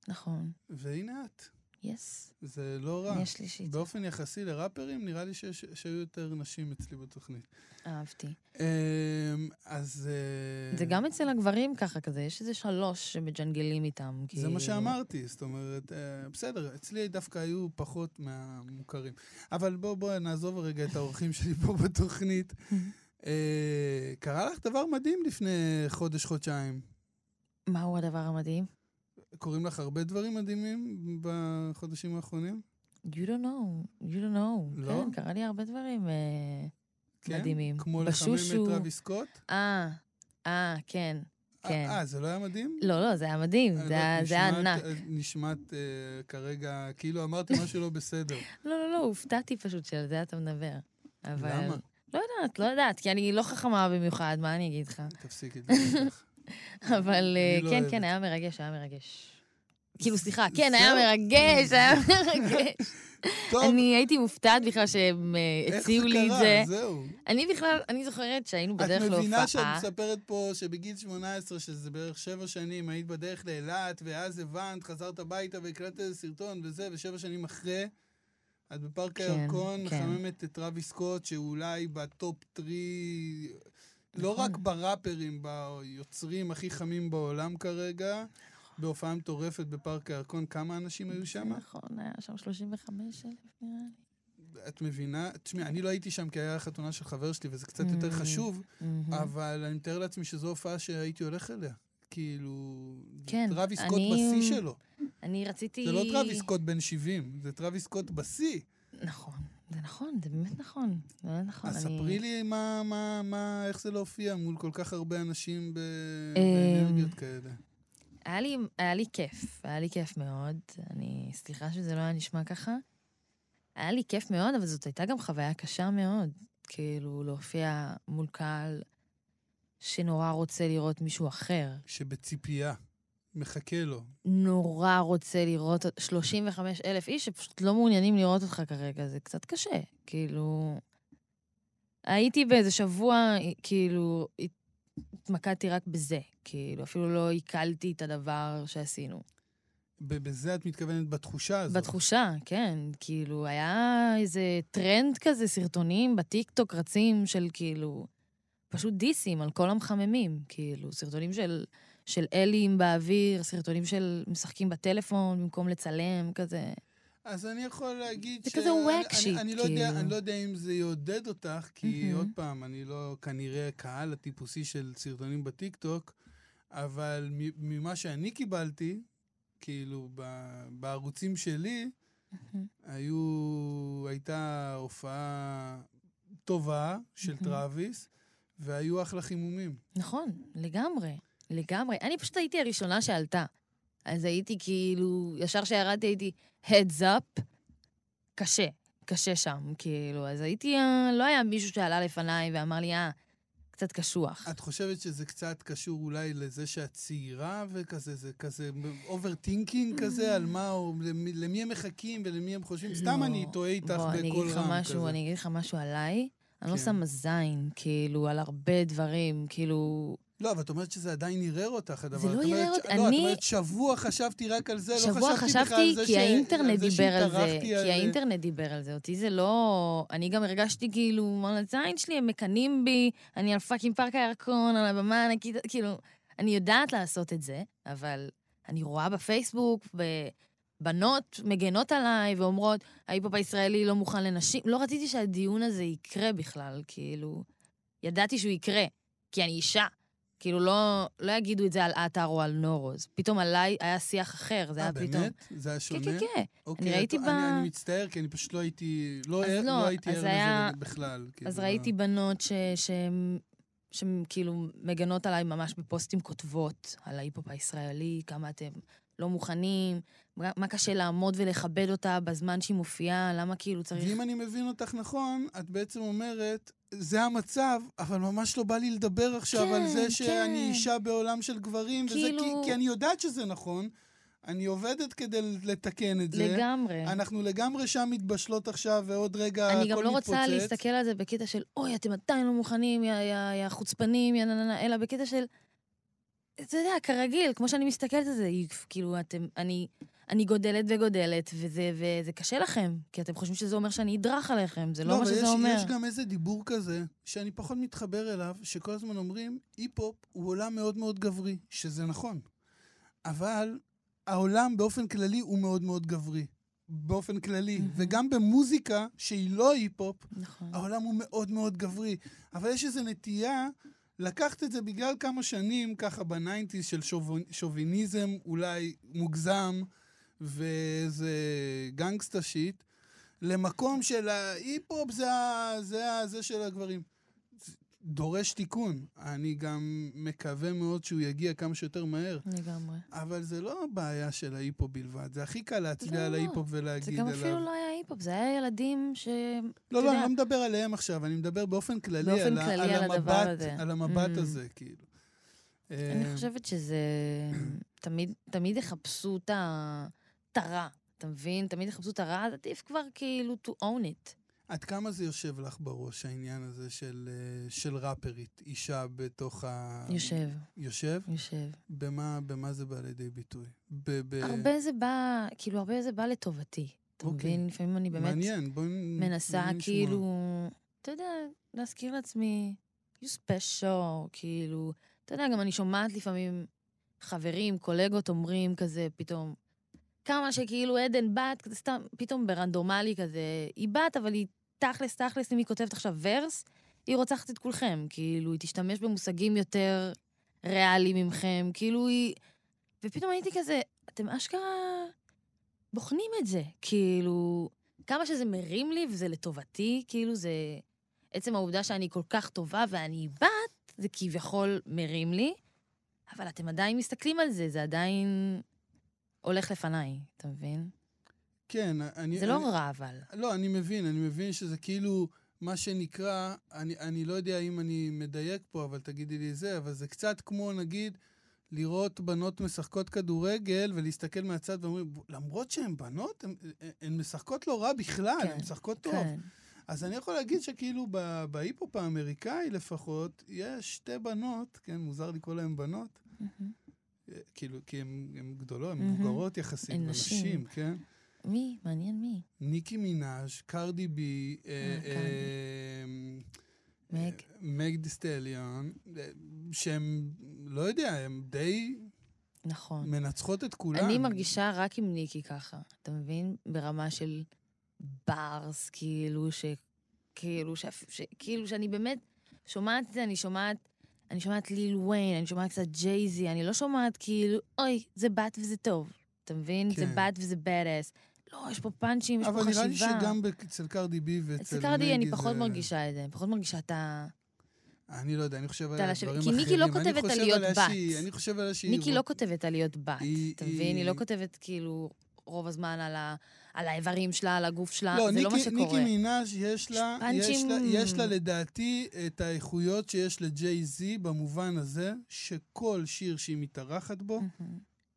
נכון. והנה את. יס. זה לא רע. אני השלישית. באופן יחסי לראפרים, נראה לי שיש- שהיו יותר נשים אצלי בתוכנית. אהבתי. אמ, אז... אה, זה גם אצל הגברים ככה כזה, יש איזה שלוש שמג'נגלים איתם. זה מה כאילו. שאמרתי, זאת אומרת, אה, בסדר, אצלי דווקא היו פחות מהמוכרים. אבל בואו בוא, נעזוב רגע את האורחים שלי פה בתוכנית. אה, קרה לך דבר מדהים לפני חודש-חודשיים. מהו הדבר המדהים? קורים לך הרבה דברים מדהימים בחודשים האחרונים? You don't know, you don't know. לא? כן, קרה לי הרבה דברים אה, כן? מדהימים. כמו לחמם בשושו. את טרוויס סקוט? אה, אה, כן. כן. אה, זה לא היה מדהים? לא, לא, זה היה מדהים, אה, זה לא, היה- זה היה נשמעת- ענק. אה, נשמעת אה, כרגע, כאילו אמרתי משהו לא בסדר. לא, לא, לא, הופתעתי פשוט שעל זה אתה מדבר. אבל... למה? לא יודעת, לא יודעת, כי אני לא חכמה במיוחד, מה אני אגיד לך? תפסיקי לדבר כך. אבל אה, לא כן. כן, היה מרגש, היה מרגש. כאילו, סליחה, כן. היה מרגש, היה מרגש. אני הייתי מופתעת בכלל שהם אה, איך הציעו לי את זה. קרה? זהו. אני בכלל, אני זוכרת שהיינו בדרך את מבינה שאת להופעה. מספרת פה שבגיל 18, שזה בערך שבע שנים, היית בדרך לאילת, ואז הבנת, חזרת הביתה והקלטת איזה סרטון וזה, ושבע שנים אחרי, את בפארק כן, הירקון כן. מחממת את טרוויס סקוט, שהוא אולי ב top three, לא נכון. רק בראפרים, ביוצרים הכי חמים בעולם כרגע, בהופעה מטורפת בפארק הירקון. כמה אנשים היו שם? נכון, היה שם 35 אלף נראה לי. את מבינה? תשמעי, אני לא הייתי שם כי היה חתונה של חבר שלי, וזה קצת יותר Mm. חשוב, מהמם. אבל אני מתאר לעצמי שזו הופעה שהייתי הולך אליה. כאילו... כן, טרוויס סקוט בשיא שלו. אני רציתי... זה לא טרוויס סקוט בן 70, זה טרוויס סקוט בשיא. נכון, זה נכון, זה באמת נכון. זה באמת נכון. אז אני- ספרי לי מה, מה, מה, איך זה להופיע מול כל כך הרבה אנשים ב- אמ, באנרגיות כאלה. היה לי, היה לי כיף, היה לי כיף מאוד. אני, סליחה שזה לא היה נשמע ככה. היה לי כיף מאוד, אבל זאת הייתה גם חוויה קשה מאוד. כאילו, להופיע מול קהל שנורא רוצה לראות מישהו אחר. שבציפייה, מחכה לו. נורא רוצה לראות 35 אלף איש שפשוט לא מעוניינים לראות אותך כרגע, זה קצת קשה. כאילו... הייתי באיזה שבוע, כאילו, התמקדתי רק בזה, כאילו, אפילו לא עיכלתי את הדבר שעשינו. בזה את מתכוונת בתחושה הזאת. בתחושה, כן. כאילו, היה איזה טרנד כזה, סרטונים בטיקטוק רצים של כאילו, פשוט דיסים על כל המחממים, כאילו, סרטונים של, של L ים באוויר, סרטונים של משחקים בטלפון במקום לצלם, כזה. אז אני יכול להגיד זה כזה wack shit, אני, אני, לא יודע, כאילו. אני לא יודע אם זה יעודד אותך, כי מהמם. עוד פעם, אני לא כנראה קהל הטיפוסי של סרטונים בטיקטוק, אבל ממה שאני קיבלתי, כאילו, בערוצים שלי, היו, הייתה הופעה טובה של מהמם. טרוויס, והיו אחלה חימומים. נכון, לגמרי, לגמרי. אני פשוט הייתי הראשונה שעלתה. אז הייתי כאילו, ישר כשירדתי הייתי heads up, קשה, קשה שם, כאילו. אז הייתי, אה, לא היה מישהו שעלה לפניי ואמר לי, אה, קצת קשוח. את חושבת שזה קצת קשור אולי לזה שאת צעירה וכזה, זה כזה overthinking כזה, על מה, או למי, למי הם מחכים ולמי הם חושבים? סתם לא. אני טועה איתך בוא, לך רם משהו, כזה. אני אגיד לך משהו עליי. אני לא כן. שמה זין, כאילו, על הרבה דברים, כאילו... לא, אבל את אומרת שזה עדיין ערער אותך, הדבר. זה לא ערער ש- אותי, לא, את אני- אומרת, שבוע חשבתי רק על זה, לא שבוע חשבתי בכלל חשבתי, על זה כי ש- האינטרנט על זה דיבר על זה, כי האינטרנט דיבר על זה. אותי זה לא... אני גם הרגשתי כאילו, על הזין שלי, הם מקנאים בי, אני על fucking פארק הירקון, על הבמה הענקית, כאילו, אני יודעת לעשות את זה, אבל אני רואה בפייסבוק. בנות מגנות עליי ואומרות, ההיפ-הופ הישראלי לא מוכן לנשים. לא רציתי שהדיון הזה יקרה בכלל, כאילו... ידעתי שהוא יקרה, כי אני אישה. כאילו, לא, לא יגידו את זה על עטר או על נורוז. פתאום עליי היה שיח אחר, זה אה, היה פתאום... באמת? זה היה כן, שונה? כן, כן. אוקיי, ראיתי את- ב- אני אני מצטער, כי אני פשוט לא הייתי... לא ער- לא, לא הייתי ער היה- לזה בכלל. אז כאילו, ראיתי בנות ש- שהן שהן כאילו מגנות עליי ממש בפוסטים כותבות על ההיפ-הופ הישראלי, כמה אתם לא מוכנים, מה קשה לעמוד ולכבד אותה בזמן שהיא מופיעה, למה כאילו צריך... ואם אני מבין אותך נכון, את בעצם אומרת, זה המצב, אבל ממש לא בא לי לדבר עכשיו כן, על זה כן. שאני אישה בעולם של גברים, וזה כאילו- כי, כי אני יודעת שזה נכון, אני עובדת כדי לתקן את זה. לגמרי. אנחנו לגמרי שם מתבשלות עכשיו, ועוד רגע הכל אני מתפוצץ. גם לא רוצה להסתכל על זה בקטע של, אוי, אתם עדיין לא מוכנים, יא, יא, יא חוצפנים, יא נננה, אלא בקטע של, אתה יודע, כרגיל, כמו שאני מסתכלת על זה, כאילו, אתם, אני, אני גודלת וגודלת, וזה, וזה קשה לכם, כי אתם חושבים שזה אומר שאני אדרך עליכם, זה לא, מה אבל שזה יש, אומר. יש גם איזה דיבור כזה, שאני פחות מתחבר אליו, שכל הזמן אומרים, היפ-הופ הוא עולם מאוד מאוד גברי, שזה נכון. אבל העולם באופן כללי הוא מאוד מאוד גברי. באופן כללי. מהמם. וגם במוזיקה, שהיא לא היפ-הופ, נכון. העולם הוא מאוד מאוד גברי. אבל יש איזו נטייה לקחת את זה בגלל כמה שנים, ככה ב nineties, של שובו- שוביניזם אולי מוגזם, ואיזה gangsta shit, למקום של ההיפ-הופ זה, זה, ה- זה של הגברים. זה דורש תיקון. אני גם מקווה מאוד שהוא יגיע כמה שיותר מהר. לגמרי. אבל זה לא בעיה של ההיפ-הופ בלבד. זה הכי קל להצביע לא, על לא. ההיפ-הופ זה ולהגיד גם עליו. אפילו לא היה היפ-הופ, זה היה ילדים ש... לא, לא. אני לא מדבר עליהם עכשיו, אני מדבר באופן כללי, באופן על, כללי על, על הדבר המבט, הזה. על המבט Mm. הזה, כאילו. אני אה, חושבת שזה... תמיד, תמיד יחפשו את הרע, אתה מבין? תמיד יחפשו את הרע, אז עדיף כבר כאילו to own it. עד כמה זה יושב לך בראש, העניין הזה של, אה, של ראפרית, אישה בתוך ה... יושב, יושב? יושב. במה, במה זה בא לידי ביטוי? ב, ב... הרבה זה בא, כאילו, הרבה זה בא לטובתי. אתה אוקיי. מבין? לפעמים אני באמת מעניין, בואי מנסה לשמוע. כאילו, אתה יודע, להזכיר לעצמי, you special, כאילו, אתה יודע, גם אני שומעת לפעמים חברים, קולגות אומרים כזה, פתאום, כמה שכאילו עדן בת, כזה סתם, פתאום ברנדומלי כזה, היא בת, אבל היא תכלס, תכלס, אם היא כותבת עכשיו ורס, היא רוצחת את כולכם, כאילו, היא תשתמש במושגים יותר ריאליים ממכם, כאילו היא... ופתאום הייתי כזה, אתם אשכרה בוחנים את זה, כאילו, כמה שזה מרים לי וזה לטובתי, כאילו זה... עצם העובדה שאני כל כך טובה ואני בת, זה כביכול מרים לי, אבל אתם עדיין מסתכלים על זה, זה עדיין הולך לפניי, אתה מבין? כן, אני... זה לא אני, רע, אבל. לא, אני מבין, אני מבין שזה כאילו מה שנקרא, אני, אני לא יודע אם אני מדייק פה, אבל תגידי לי זה, אבל זה קצת כמו, נגיד, לראות בנות משחקות כדורגל ולהסתכל מהצד ואומרים, למרות שהן בנות, הן, הן משחקות לא רע בכלל, כן, הן משחקות טוב. כן. אז אני יכול להגיד שכאילו בהיפ-הופ האמריקאי לפחות, יש שתי בנות, כן, מוזר לקרוא להן בנות, אה, כאילו, כי הן גדולות, הן מהמם. מבוגרות יחסית, הן נשים. כן? מי? מעניין מי. ניקי מנאז', קרדי בי, אה, אה, מג. דיסטליון, שהם, לא יודע, הם די נכון. מנצחות את כולם. אני מרגישה רק עם ניקי ככה, אתה מבין? ברמה של בארס, כאילו, ש... כאילו, ש... ש... כאילו שאני באמת שומעת את זה, אני שומעת... אני שומעת ליל ויין, אני שומעת קצת ג'ייזי, אני לא שומעת כאילו, אוי, זה בת וזה טוב. אתה מבין? כן. זה בת וזה bad ass. לא, יש פה פאנצ'ים, יש פה אבל חשיבה. נראה לי שגם אצל קרדי בי ואצל אצל קרדי אני מגי פחות זה- מרגישה את זה, פחות מרגישה את ה... אני לא יודע, אני חושב לשבת- דברים כי אחרים. ניקי לא אני כותבת חושב על להיות בת. אני חושב עליה שהיא... ניקי לא כותבת על להיות בת, אתה מבין? היא לא כותבת כאילו רוב הזמן על ה- על האיברים שלה, על הגוף שלה, לא, זה לא מה שקורה. ניקי מנאז' יש לה, יש לה, יש לה לדעתי את האיכויות שיש לג'יי זי במובן הזה, שכל שיר שהיא מתארחת בו.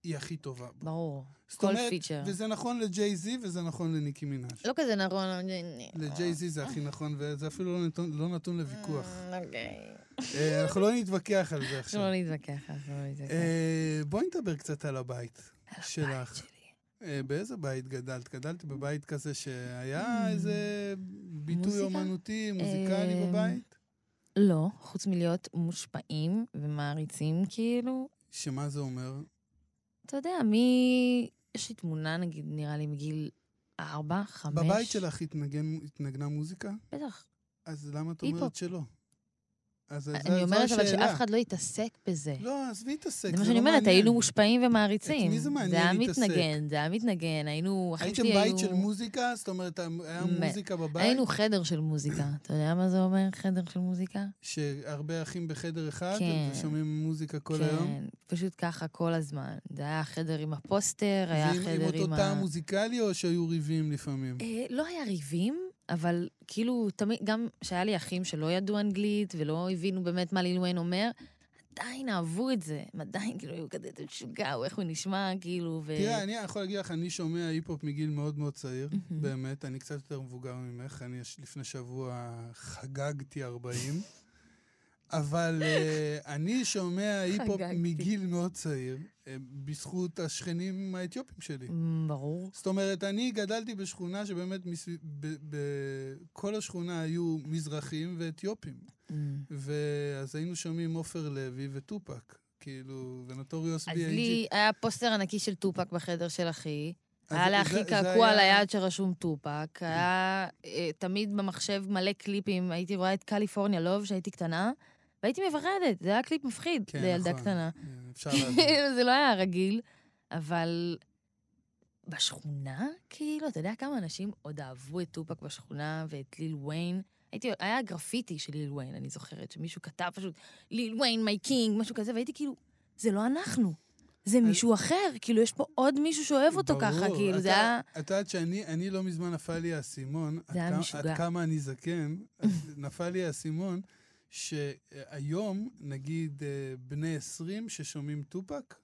היא הכי טובה בו. ברור. זאת כל אומרת, פיצ'ר. וזה נכון לג'יי זי וזה נכון לניקי מנאז'. לא כזה נכון. לג'יי זי זה הכי נכון, וזה אפילו לא נתון, לא נתון לוויכוח. אוקיי. אה, אנחנו לא נתווכח על זה עכשיו. לא להתווכח, אנחנו לא להתווכח. אה, בואי נדבר קצת על הבית שלך. אה, באיזה בית גדלת? גדלת בבית כזה שהיה איזה ביטוי Mm. אומנותי, מוזיקלי בבית? לא, חוץ מלהיות מושפעים ומעריצים, כאילו, שמה זה אומר? אתה יודע, מי... יש לי תמונה, נגיד, נראה לי מגיל ארבע, חמש. בבית שלך התנגן- התנגנה מוזיקה? בטח. אז למה את. אומרת שלא? אז זו- אני זו אומרת אבל השאלה. שאף אחד לא יתעסק בזה. לא, עזבי להתעסק, זה מה זה שאני לא אומרת. היינו מושפעים ומעריצים. את מי זה מעניין זה היה להתעסק? מתנגן, זה היה מתנגן, היינו... הייתם בית של מוזיקה? זאת אומרת, היה מוזיקה בבית? היינו חדר של מוזיקה. אתה יודע מה זה אומר, חדר של מוזיקה? שהרבה אחים בחדר אחד, כן. ושומעים מוזיקה כל כן, היום? פשוט ככה כל הזמן. זה היה חדר עם הפוסטר, היה חדר עם עם אותו ה... טעם מוזיקלי, או שהיו ריבים לפעמים? אה, לא היה ריבים, אבל כאילו, תמיד, גם שהיה לי אחים שלא ידעו אנגלית ולא הבינו באמת מה ליל ויין אומר, עדיין אהבו את זה. הם עדיין כאילו היו כזה, "זה משוגע, או איך הוא נשמע, כאילו, ו... תראה, אני יכול להגיד לך, אני שומע היפ-הופ מגיל מאוד מאוד צעיר. באמת, אני קצת יותר מבוגר ממך, אני לפני שבוע חגגתי 40, אבל אה, אני שומע היפ-הופ. מגיל מאוד צעיר, אה, בזכות השכנים האתיופים שלי. מ, ברור. זאת אומרת, אני גדלתי בשכונה שבאמת מסביב- ב- בכל השכונה היו מזרחים ואתיופים. מ. ואז היינו שומעים עופר לוי וטופק, כאילו, ונוטוריוס אז B.I.G. לי היה פוסטר ענקי של טופק בחדר של אחי. אז היה לאחי קעקוע על היד שרשום טופק. היה אה, תמיד במחשב מלא קליפים, הייתי רואה את California Love כשהייתי קטנה, והייתי מפחדת, זה היה קליפ מפחיד כן, לילדה נכון. קטנה. כן, אפשר. זה לא היה רגיל, אבל בשכונה, כאילו, אתה יודע כמה אנשים עוד אהבו את טופק בשכונה ואת ליל ויין? הייתי, היה גרפיטי של ליל ויין, אני זוכרת, שמישהו כתב פשוט, ליל ויין, my king, משהו כזה, והייתי כאילו, זה לא אנחנו. זה מישהו אחר, כאילו, יש פה עוד מישהו שאוהב אותו ככה, ברור, כאילו, זה אתה- היה... את יודעת שאני אני לא מזמן נפל לי האסימון, עד היה משוגע. עד כמה אני זקן, נפל לי האסימון, שהיום, נגיד, אה, בני 20 ששומעים טופק,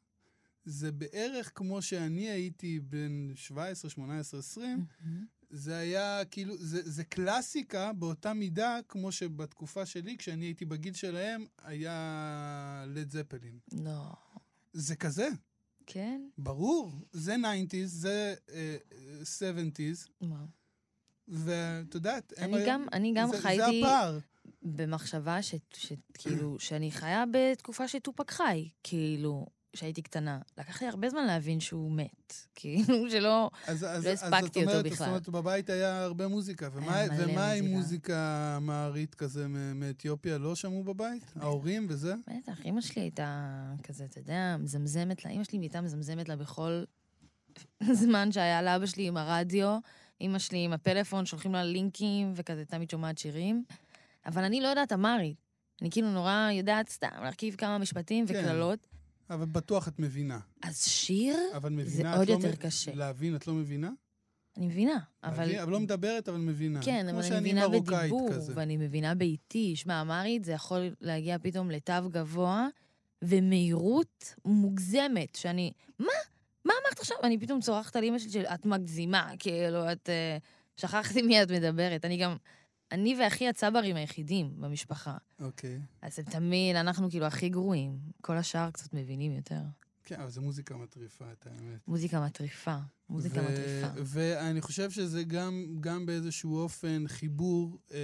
זה בערך כמו שאני הייתי בן 17, 18, 20, זה היה כאילו, זה, זה קלאסיקה באותה מידה כמו שבתקופה שלי, כשאני הייתי בגיל שלהם, היה לד זפלין. לא. זה כזה, כן? ברור. זה 90's, זה uh, 70's, וואו. ואת יודעת, אני גם, אני גם זה, חייתי זה הפער. במחשבה ש- שכאילו, שאני חיה בתקופה שטופק חי, כאילו, כשהייתי קטנה. לקח לי הרבה זמן להבין שהוא מת. כאילו, שלא... אז, אז, לא אז הספקתי זאת אומרת, אותו זאת בכלל. אומרת, בבית היה הרבה מוזיקה. ומה, היה ומה עם מוזיקה. מארית כזה מאתיופיה? לא שמעו בבית? ההורים וזה? בטח, אמא שלי הייתה כזה, אתה יודע, מזמזמת לה, אמא שלי הייתה מזמזמת לה בכל זמן שהיה לאבא שלי עם הרדיו, אמא שלי עם הפלאפון, שולחים לה לינקים, וכזה תמיד שומעת שירים. אבל אני לא יודעת אמרית. אני כאילו נורא יודעת סתם להרכיב כמה משפטים כן. וקללות. אבל בטוח את מבינה. אז שיר, אבל מבינה, עוד את לא יותר מ- קשה. להבין, את לא מבינה? אני מבינה, אבל... אבל... אבל לא מדברת, אבל מבינה. כן, אבל אני מבינה בדיבור, כזה. ואני מבינה באיטי. שמע, אמרית זה יכול להגיע פתאום לתו גבוה, ומהירות מוגזמת, שאני, מה? מה אמרת עכשיו? אני פתאום צורחת על אמא שלי, שאת מגזימה, כאילו, את... אה, שכחתי מי את מדברת. אני גם אני ואחי הצברים היחידים במשפחה. אוקיי. אז הם תמיד, אנחנו כאילו הכי גרועים. כל השאר קצת מבינים יותר. כן, אבל זו מוזיקה מטריפה, את האמת. מוזיקה מטריפה. מוזיקה ו- מטריפה. ואני חושב שזה גם, גם באיזשהו אופן חיבור אה,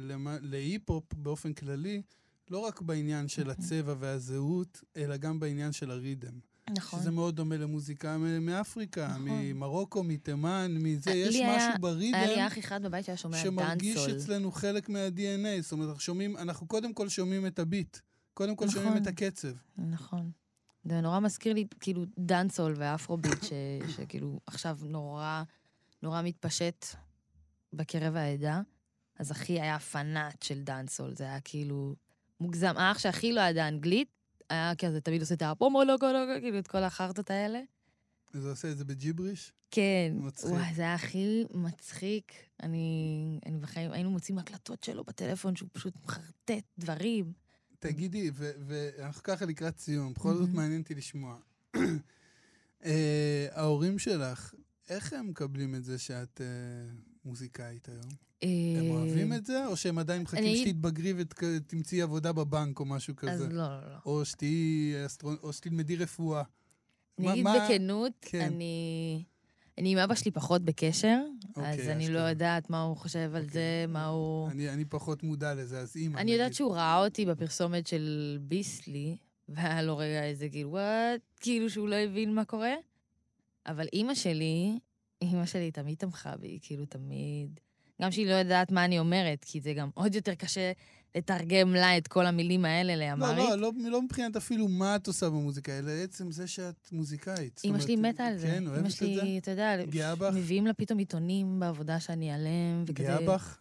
למה- להיפ-הופ באופן כללי, לא רק בעניין של הצבע והזהות, אלא גם בעניין של הריתם. נכון. שזה מאוד דומה למוזיקה מאפריקה, נכון. ממרוקו, מתימן, מזה. לי יש היה- משהו בריתם היה לי אח אחד בבית שהיה שומע שמרגיש דאנסול. אצלנו חלק מה-DNA. זאת אומרת, אנחנו שומעים, אנחנו קודם כל שומעים את הביט. קודם כל נכון. שומעים את הקצב. נכון. זה נורא מזכיר לי, כאילו, דאנסול ואפרוביט, ש, שכאילו עכשיו נורא, נורא מתפשט בקרב העדה. אז אחי היה פנאט של דאנסול, זה היה כאילו מוגזם. האח שהכי לא ידע אנגלית, היה כזה, תמיד עושה את הפומו לוגו לוגו, כאילו, את כל החרטות האלה. אז הוא עושה את זה בג'יבריש? כן. מצחיק. וואי, זה היה הכי מצחיק. אני, אני בחיים, היינו מוצאים הקלטות שלו בטלפון, שהוא פשוט מחרטט דברים. תגידי, ואנחנו ככה לקראת סיום, בכל זאת. מעניין אותי לשמוע. אה, ההורים שלך, איך הם מקבלים את זה שאת אה, מוזיקאית היום? הם אוהבים את זה, או שהם עדיין מחכים אה, אני- שתתבגרי ותמצאי עבודה בבנק או משהו אז כזה? לא, לא, לא. או שתהיי אסטרונ... או שתלמדי רפואה. אני אגיד מה- בכנות, כן. אני... אני עם אבא שלי פחות בקשר, אז אוקיי, אני לא. יודעת מה הוא חושב על אוקיי. זה, מה הוא... אני, אני פחות מודע לזה, אז אימא, אני יודעת. שהוא ראה אותי בפרסומת של ביסלי, והיה לו רגע איזה כאילו, וואט, כאילו שהוא לא הבין מה קורה. אבל אימא שלי, אימא שלי תמיד תמכה בי, כאילו תמיד. גם שהיא לא יודעת מה אני אומרת, כי זה גם עוד יותר קשה לתרגם לה את כל המילים האלה לא, לאמרית. לא, לא, לא מבחינת אפילו מה את עושה במוזיקה, אלא עצם זה שאת מוזיקאית. אמא שלי מתה על זה. כן, אוהבת אמא את זה? שלי, אתה יודע, גאה בך? מביאים לה פתאום עיתונים בעבודה שאני אעלם, וכזה... גאה בך?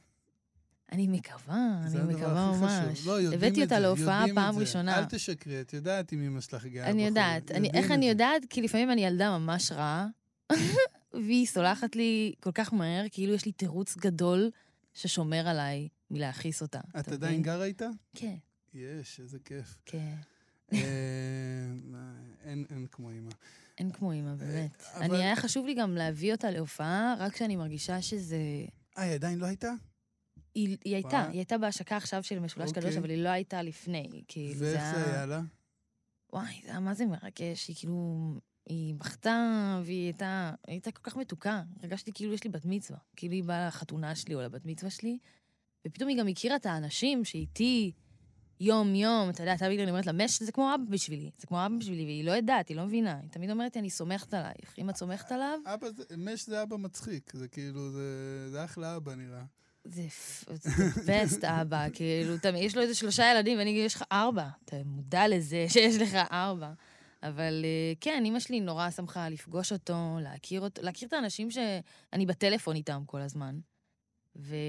אני מקווה, אני מקווה ממש. לא, יודעים הבאתי את אותה להופעה פעם. ראשונה. אל תשקרי, את יודעת אם אמא שלך גאה אני. יודעת. אני, יודעים איך אני. יודעת? כי לפעמים אני ילדה ממש רעה, והיא סולחת לי כל כך מהר, כאילו יש לי תירוץ גדול ששומר עליי מלהכעיס אותה. את עדיין? גרה איתה? כן, יש, איזה כיף. כן. אה, אין אין כמו אמא. אין כמו אימא, באמת. אבל- אני, היה חשוב לי גם להביא אותה להופעה, רק כשאני מרגישה שזה... אה, היא עדיין לא הייתה? היא, היא הייתה. היא הייתה בהשקה עכשיו של משולש אוקיי. קדוש, אבל היא לא הייתה לפני. כאילו, ואיך זה היה לה? וואי, זה היה מה זה מרגש, היא כאילו... היא בכתה, והיא הייתה, היא הייתה כל כך מתוקה. הרגשתי כאילו יש לי בת מצווה. כאילו היא באה לחתונה שלי או לבת מצווה שלי, ופתאום היא גם הכירה את האנשים שאיתי יום-יום, אתה יודע, תמיד אני אומרת לה, מש זה כמו אבא בשבילי, זה כמו אבא בשבילי, והיא לא יודעת, היא לא מבינה. היא תמיד אומרת לי, אני סומכת עלייך. אם את סומכת עליו, אבא, זה- מש זה אבא מצחיק, זה כאילו, זה זה אחלה אבא נראה. זה בסט אבא, כאילו, יש לו איזה שלושה ילדים, ואני יש לך ארבע. אתה מודע לזה שיש לך ארבע. אבל אה, כן, אימא שלי נורא שמחה לפגוש אותו, להכיר אותו, להכיר את האנשים שאני בטלפון איתם כל הזמן. ונראה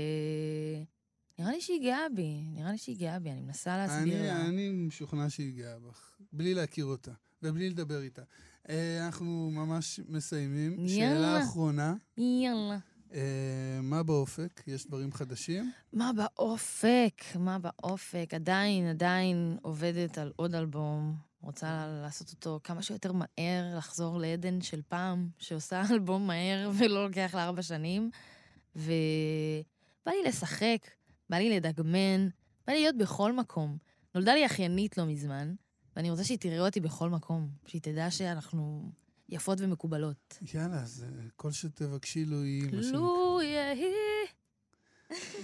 לי שהיא גאה בי, נראה לי שהיא גאה בי, אני מנסה להסביר אני, לה. אני משוכנע שהיא גאה בך, בלי להכיר אותה, ובלי לדבר איתה. אה, אנחנו ממש מסיימים. יאללה. שאלה אחרונה, יאללה. אה, מה באופק? יש דברים חדשים? מה באופק? מה באופק? עדיין, עדיין עובדת על עוד אלבום. רוצה לעשות אותו כמה שיותר מהר, לחזור לעדן של פעם, שעושה אלבום מהר ולא לוקח לה ארבע שנים. ובא לי לשחק, בא לי לדגמן, בא לי להיות בכל מקום. נולדה לי אחיינית לא מזמן, ואני רוצה שהיא תראה אותי בכל מקום. שהיא תדע שאנחנו יפות ומקובלות. יאללה, אז אה, כל שתבקשי לו היא... מה שנקרא. לו יהי.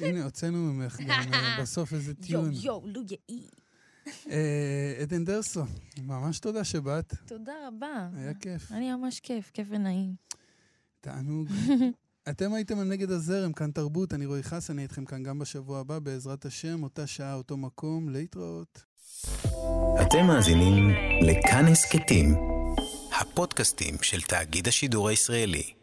הנה, הוצאנו ממך גם אה, בסוף איזה יואו, טיון. יואו, לו יהי. אה, עדן דרסו, ממש תודה שבאת, תודה רבה. היה כיף. אני ממש כיף, כיף ונעים. תענוג. אתם הייתם על נגד הזרם, כאן תרבות, אני רועי חסן, אני איתכם כאן גם בשבוע הבא, בעזרת השם, אותה שעה, אותו מקום, להתראות. אתם מאזינים לכאן הסכתים, הפודקאסטים של תאגיד השידור הישראלי.